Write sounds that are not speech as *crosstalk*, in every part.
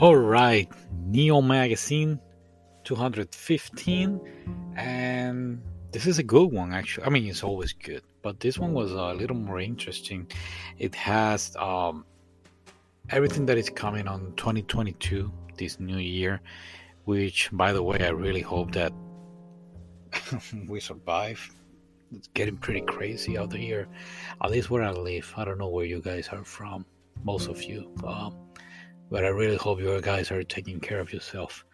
All right, Neo Magazine 215, and this is a good one actually. I mean, it's always good, but this one was a little more interesting. It has um, everything that is coming on 2022, this new year, which, by the way, I really hope that *laughs* we survive. It's getting pretty crazy out here, at least where I live. I don't know where you guys are from, most of you. Um, but I really hope you guys are taking care of yourself.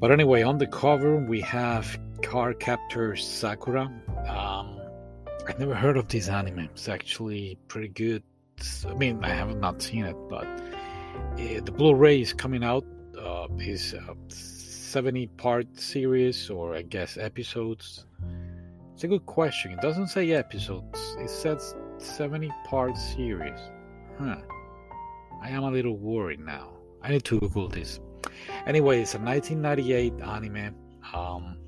But anyway, on the cover we have Cardcaptor Sakura. Um, I've never heard of this anime. It's actually pretty good. I mean, I have not seen it, but uh, the Blu-ray is coming out. Uh, is a 70-part series, or I guess episodes. It's a good question. It doesn't say episodes. It says 70-part series. Huh. I am a little worried now. I need to Google this. Anyway, it's a 1998 anime. Um,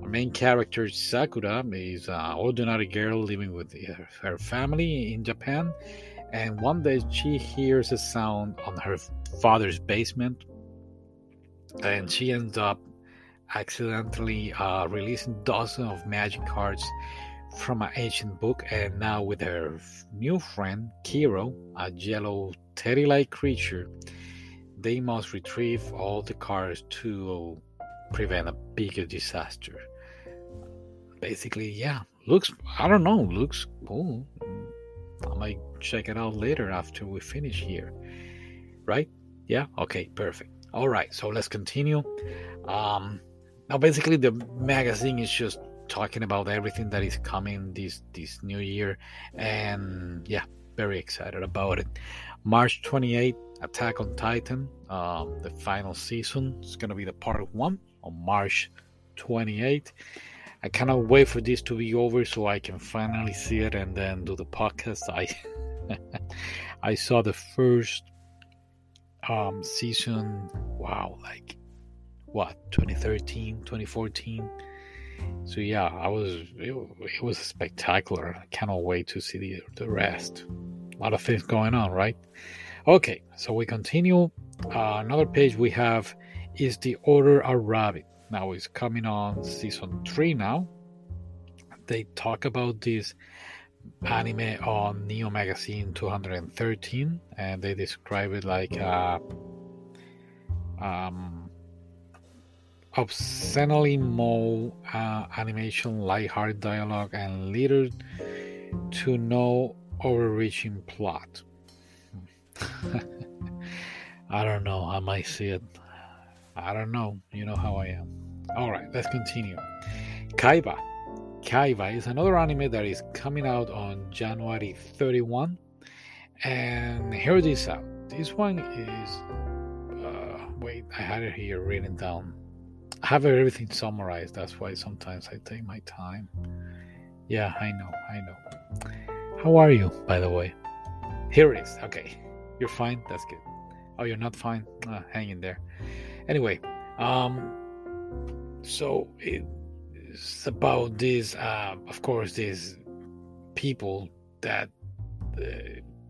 our main character Sakura is an ordinary girl living with her family in Japan, and one day she hears a sound on her father's basement, and she ends up accidentally uh, releasing dozens of magic cards from an ancient book, and now with her new friend Kiro, a yellow teddy like creature, they must retrieve all the cards to prevent a bigger disaster. Basically, yeah, looks, I don't know, looks cool. I might check it out later after we finish here. Right? Yeah? Okay, perfect. All right, so let's continue. Um, now, basically, the magazine is just talking about everything that is coming this this new year, and yeah, very excited about it. March 28th, Attack on Titan, um, the final season is gonna be the part one on March 28th. I cannot wait for this to be over so I can finally see it and then do the podcast. I *laughs* I saw the first um, season. Wow, like what 2013, 2014 so yeah, I was it, it was spectacular. I cannot wait to see the the rest. A lot of things going on, right? Okay, so we continue. Uh, another page we have is the Order a Rabbit. Now it's coming on season three now. They talk about this anime on Neo Magazine 213, and they describe it like a, um, obscenely more uh, animation, light-hearted dialogue, and little to no overreaching plot. *laughs* I don't know. I might see it. I don't know. You know how I am. All right, let's continue. Kaiba. Kaiba is another anime that is coming out on January 31. And here this out. This one is. Uh, wait, I had it here written down I have everything summarized. That's why sometimes I take my time. Yeah, I know, I know. How are you, by the way? Here it is. Okay, you're fine. That's good. Oh, you're not fine. Uh, hang in there. Anyway, um, so it's about this, uh, of course, these people that uh,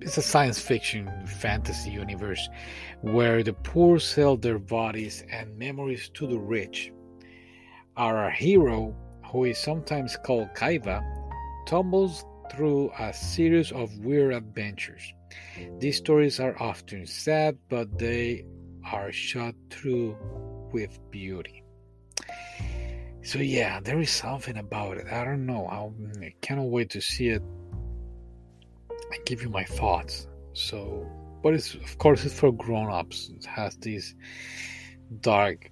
it's a science fiction fantasy universe where the poor sell their bodies and memories to the rich. Our hero, who is sometimes called Kaiba, tumbles through a series of weird adventures. These stories are often sad, but they are shot through with beauty. So yeah, there is something about it. I don't know. I cannot wait to see it I give you my thoughts. So, but it's of course it's for grown-ups. It has these dark.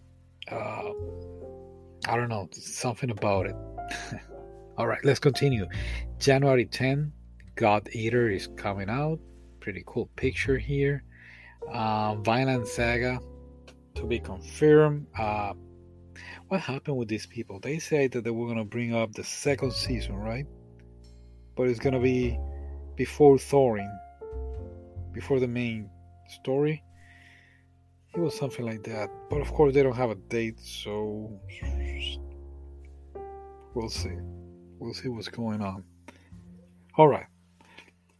Uh, I don't know something about it. *laughs* All right, let's continue. January 10, God Eater is coming out. Pretty cool picture here. Uh, Vinland Saga to be confirmed. Uh, what happened with these people? They say that they were gonna bring up the second season, right? But it's gonna be before Thorfinn, before the main story. It was something like that. But of course, they don't have a date, so we'll see. We'll see what's going on. All right.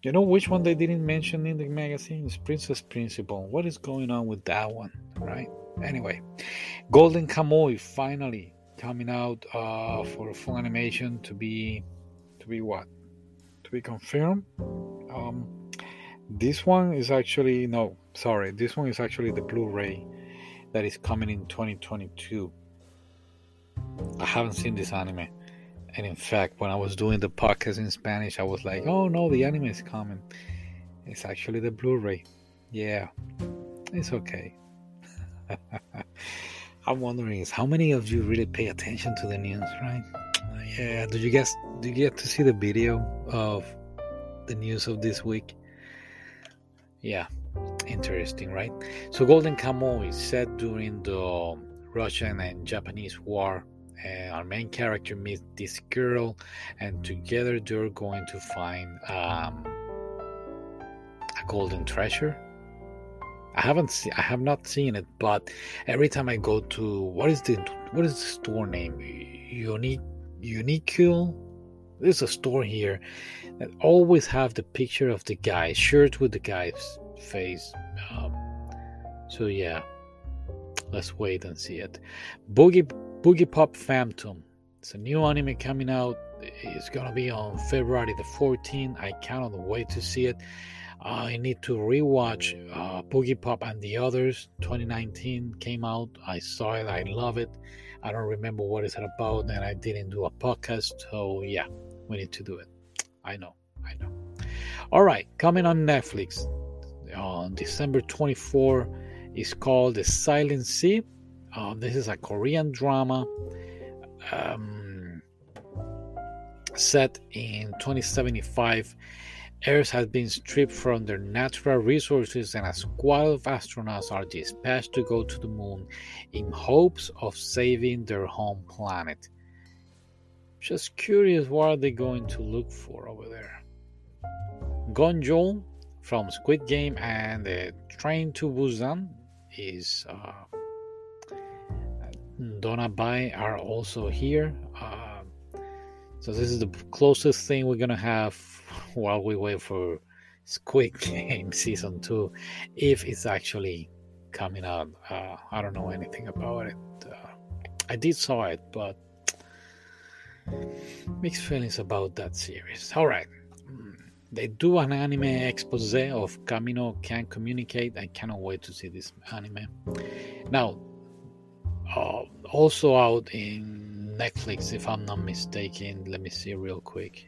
You know which one they didn't mention in the magazine? It's Princess Principal. What is going on with that one, right? Anyway, Golden Kamuy finally coming out uh, for a full animation to be to be what be confirmed. Um, this one is actually no, sorry, this one is actually the Blu-ray that is coming in 2022. I haven't seen this anime. And in fact, when I was doing the podcast in Spanish, I was like, oh no, the anime is coming. It's actually the Blu ray. Yeah, it's okay. *laughs* I'm wondering is how many of you really pay attention to the news, right? Yeah, do you guys do you get to see the video of the news of this week? Yeah, interesting, right? So Golden Kamuy is set during the Russian and Japanese war and our main character meets this girl and together they're going to find um, a golden treasure i haven't seen i have not seen it but every time i go to what is the what is the store name unique Uniqlo there's a store here that always have the picture of the guy shirt with the guy's face um, so yeah let's wait and see it boogie Boogiepop Phantom. It's a new anime coming out. It's gonna be on February the 14th. I cannot wait to see it. I need to rewatch uh, Boogiepop and the others. 2019 came out. I saw it. I love it. I don't remember what it's about, and I didn't do a podcast. So yeah, we need to do it. I know. I know. All right, coming on Netflix on December 24 is called The Silent Sea. Uh, this is a Korean drama um, set in 2075. Earth has been stripped from their natural resources, and a squad of astronauts are dispatched to go to the moon in hopes of saving their home planet. Just curious, what are they going to look for over there? Gong Yoo from Squid Game and the Train to Busan is uh, Doona Bae are also here. So this is the closest thing we're gonna have while we wait for Squid *laughs* Game season two, if it's actually coming out. Uh, I don't know anything about it. Uh, I did saw it, but mixed feelings about that series. All right. They do an anime expose of Komi Can't Communicate. I cannot wait to see this anime. Now, uh, also out in Netflix, if I'm not mistaken. Let me see real quick.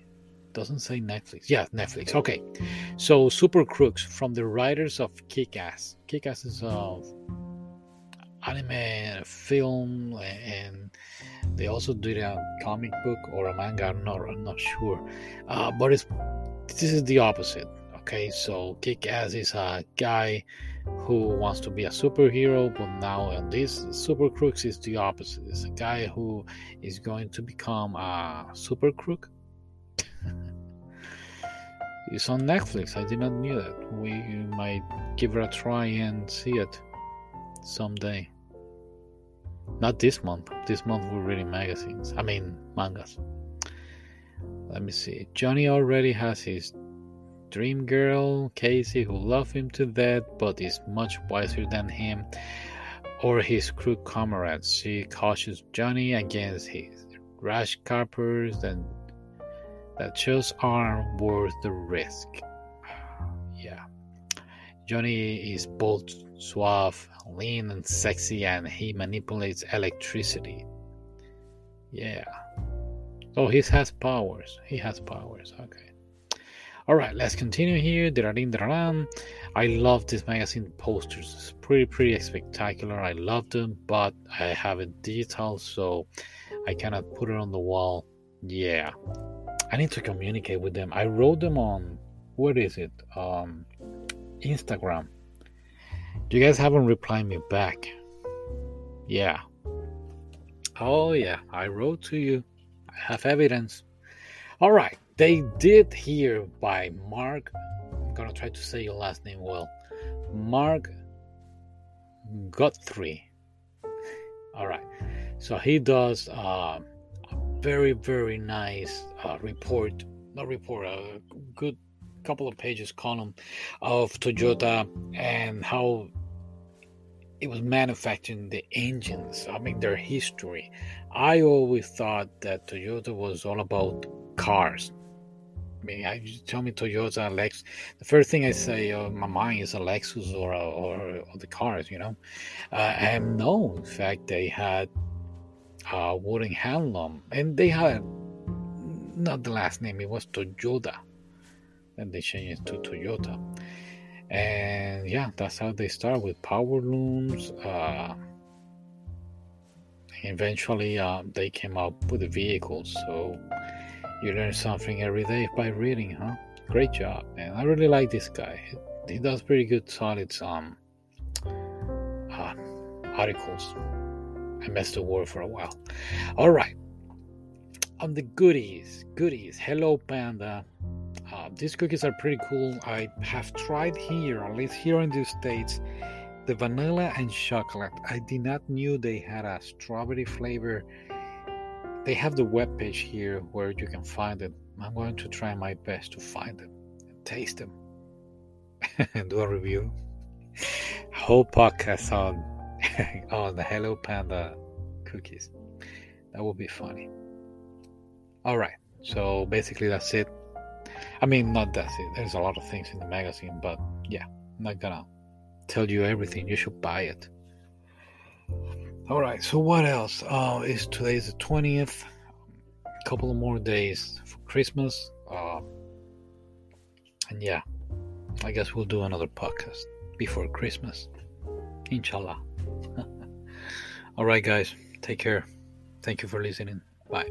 Doesn't say Netflix. Yeah, Netflix. Okay. So Super Crooks from the writers of Kick Ass. Kick Ass is a anime film and they also did a comic book or a manga. I'm not, I'm not sure. Uh, but it's this is the opposite. Okay, so Kick Ass is a guy who wants to be a superhero, but now on this Super Crooks is the opposite. It's a guy who is going to become a super crook. *laughs* it's on Netflix. I did not knew that. We might give it a try and see it someday. Not this month. This month we're reading magazines. I mean mangas. Let me see. Johnny already has his dream girl, Casey, who loves him to death but is much wiser than him, or his crew comrades. She cautions Johnny against his rash capers and that just aren't worth the risk. *sighs* yeah. Johnny is both suave, lean, and sexy, and he manipulates electricity. Yeah. Oh, he has powers. He has powers. Okay. All right, let's continue here. I love this magazine posters. It's pretty, pretty spectacular. I love them, but I have it digital, so I cannot put it on the wall. Yeah, I need to communicate with them. I wrote them on what is it? Um, Instagram. You guys haven't replied me back. Yeah. Oh yeah, I wrote to you. I have evidence. All right. They did here by Mark. I'm gonna try to say your last name well. Mark Guthrie. All right. So he does uh, a very very nice uh, report. Not report. A good couple of pages column of Toyota and how it was manufacturing the engines. I mean, their history. I always thought that Toyota was all about cars. Mean, I, you tell me Toyota, Lex. The first thing I say my mind is a Lexus or, a, or, or the cars, you know. Uh, and no, in fact, they had uh, wooden handloom, and they had not the last name. It was Toyoda, and they changed it to Toyota. And yeah, that's how they start with power looms. Uh, eventually, uh, they came up with the vehicles. So you learn something every day by reading, huh? Great job, man. I really like this guy. He does pretty good, solid um, uh, articles. I messed the word for a while. All right. On the goodies, goodies. Hello, Panda. Uh, these cookies are pretty cool. I have tried here, at least here in the States, the vanilla and chocolate. I did not knew they had a strawberry flavor. They have the web page here where you can find it. I'm going to try my best to find them and taste them *laughs* and do a review. Whole podcast on *laughs* on the Hello Panda cookies. That would be funny. All right. So basically, that's it. I mean, not that's it. There's a lot of things in the magazine, but yeah, I'm not gonna tell you everything. You should buy it. All right. So what else? Oh, is today's the twentieth. A couple of more days for Christmas. Uh, and yeah, I guess we'll do another podcast before Christmas. Inshallah. *laughs* All right, guys. Take care. Thank you for listening. Bye.